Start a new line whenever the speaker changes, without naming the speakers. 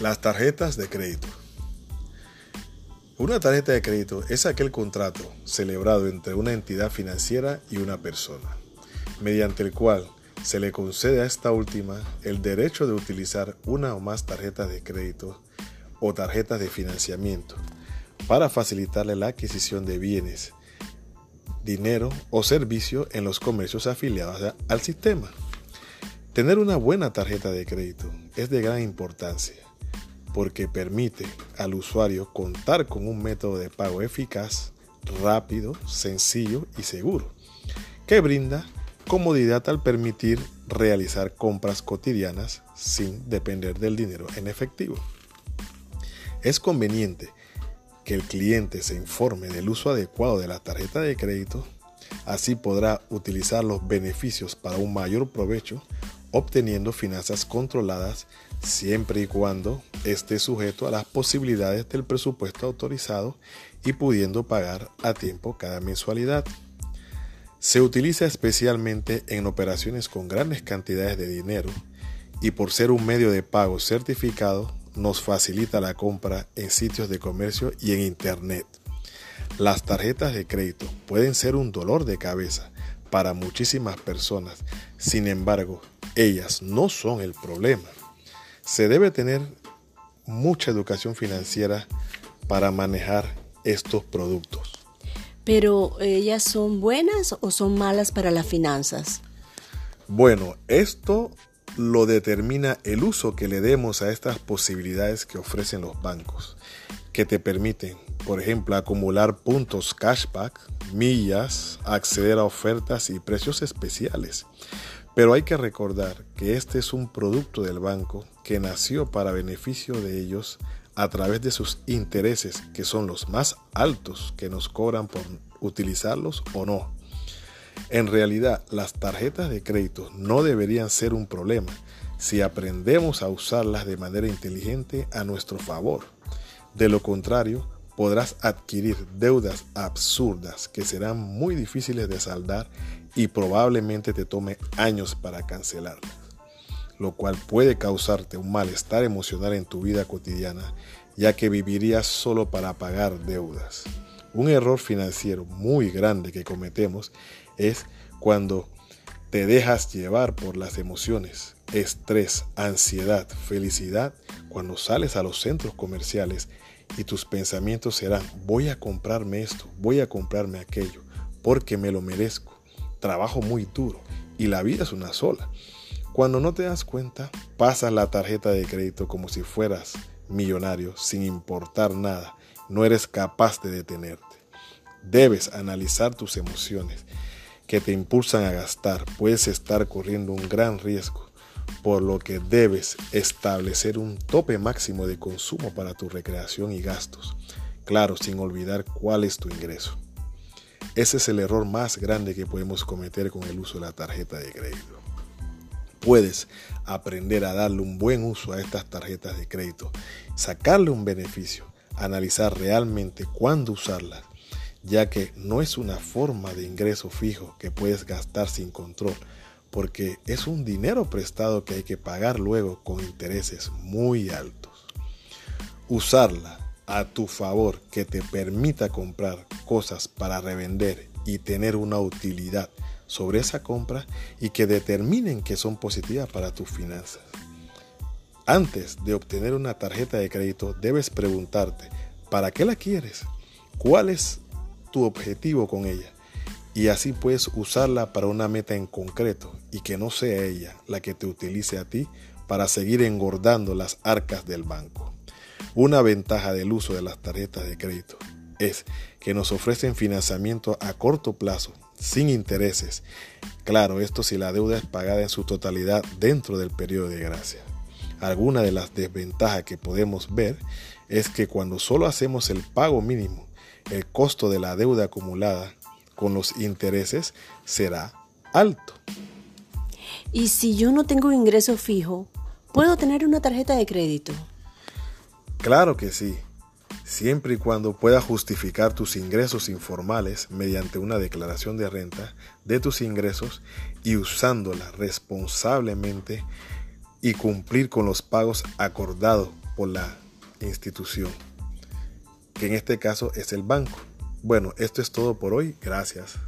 Las tarjetas de crédito. Una tarjeta de crédito es aquel contrato celebrado entre una entidad financiera y una persona, mediante el cual se le concede a esta última el derecho de utilizar una o más tarjetas de crédito o tarjetas de financiamiento para facilitarle la adquisición de bienes, dinero o servicio en los comercios afiliados al sistema. Tener una buena tarjeta de crédito es de gran importancia porque permite al usuario contar con un método de pago eficaz, rápido, sencillo y seguro, que brinda comodidad al permitir realizar compras cotidianas sin depender del dinero en efectivo. Es conveniente que el cliente se informe del uso adecuado de la tarjeta de crédito, así podrá utilizar los beneficios para un mayor provecho, obteniendo finanzas controladas siempre y cuando esté sujeto a las posibilidades del presupuesto autorizado y pudiendo pagar a tiempo cada mensualidad. Se utiliza especialmente en operaciones con grandes cantidades de dinero y por ser un medio de pago certificado nos facilita la compra en sitios de comercio y en Internet. Las tarjetas de crédito pueden ser un dolor de cabeza para muchísimas personas, sin embargo, ellas no son el problema. Se debe tener mucha educación financiera para manejar estos productos.
Pero ellas son buenas o son malas para las finanzas?
Bueno, esto lo determina el uso que le demos a estas posibilidades que ofrecen los bancos, que te permiten, por ejemplo, acumular puntos cashback, millas, acceder a ofertas y precios especiales. Pero hay que recordar que este es un producto del banco que nació para beneficio de ellos a través de sus intereses, que son los más altos que nos cobran por utilizarlos o no. En realidad, las tarjetas de crédito no deberían ser un problema si aprendemos a usarlas de manera inteligente a nuestro favor. De lo contrario, podrás adquirir deudas absurdas que serán muy difíciles de saldar y probablemente te tome años para cancelarlas, lo cual puede causarte un malestar emocional en tu vida cotidiana, ya que vivirías solo para pagar deudas. Un error financiero muy grande que cometemos es cuando te dejas llevar por las emociones, estrés, ansiedad, felicidad, cuando sales a los centros comerciales y tus pensamientos serán, voy a comprarme esto, voy a comprarme aquello, porque me lo merezco trabajo muy duro y la vida es una sola. Cuando no te das cuenta, pasas la tarjeta de crédito como si fueras millonario sin importar nada. No eres capaz de detenerte. Debes analizar tus emociones que te impulsan a gastar. Puedes estar corriendo un gran riesgo, por lo que debes establecer un tope máximo de consumo para tu recreación y gastos. Claro, sin olvidar cuál es tu ingreso. Ese es el error más grande que podemos cometer con el uso de la tarjeta de crédito. Puedes aprender a darle un buen uso a estas tarjetas de crédito, sacarle un beneficio, analizar realmente cuándo usarlas, ya que no es una forma de ingreso fijo que puedes gastar sin control, porque es un dinero prestado que hay que pagar luego con intereses muy altos. Usarla a tu favor que te permita comprar cosas para revender y tener una utilidad sobre esa compra y que determinen que son positivas para tus finanzas. Antes de obtener una tarjeta de crédito debes preguntarte, ¿para qué la quieres? ¿Cuál es tu objetivo con ella? Y así puedes usarla para una meta en concreto y que no sea ella la que te utilice a ti para seguir engordando las arcas del banco. Una ventaja del uso de las tarjetas de crédito es que nos ofrecen financiamiento a corto plazo, sin intereses. Claro, esto si la deuda es pagada en su totalidad dentro del periodo de gracia. Alguna de las desventajas que podemos ver es que cuando solo hacemos el pago mínimo, el costo de la deuda acumulada con los intereses será alto.
Y si yo no tengo ingreso fijo, ¿puedo tener una tarjeta de crédito?
Claro que sí, siempre y cuando puedas justificar tus ingresos informales mediante una declaración de renta de tus ingresos y usándola responsablemente y cumplir con los pagos acordados por la institución, que en este caso es el banco. Bueno, esto es todo por hoy. Gracias.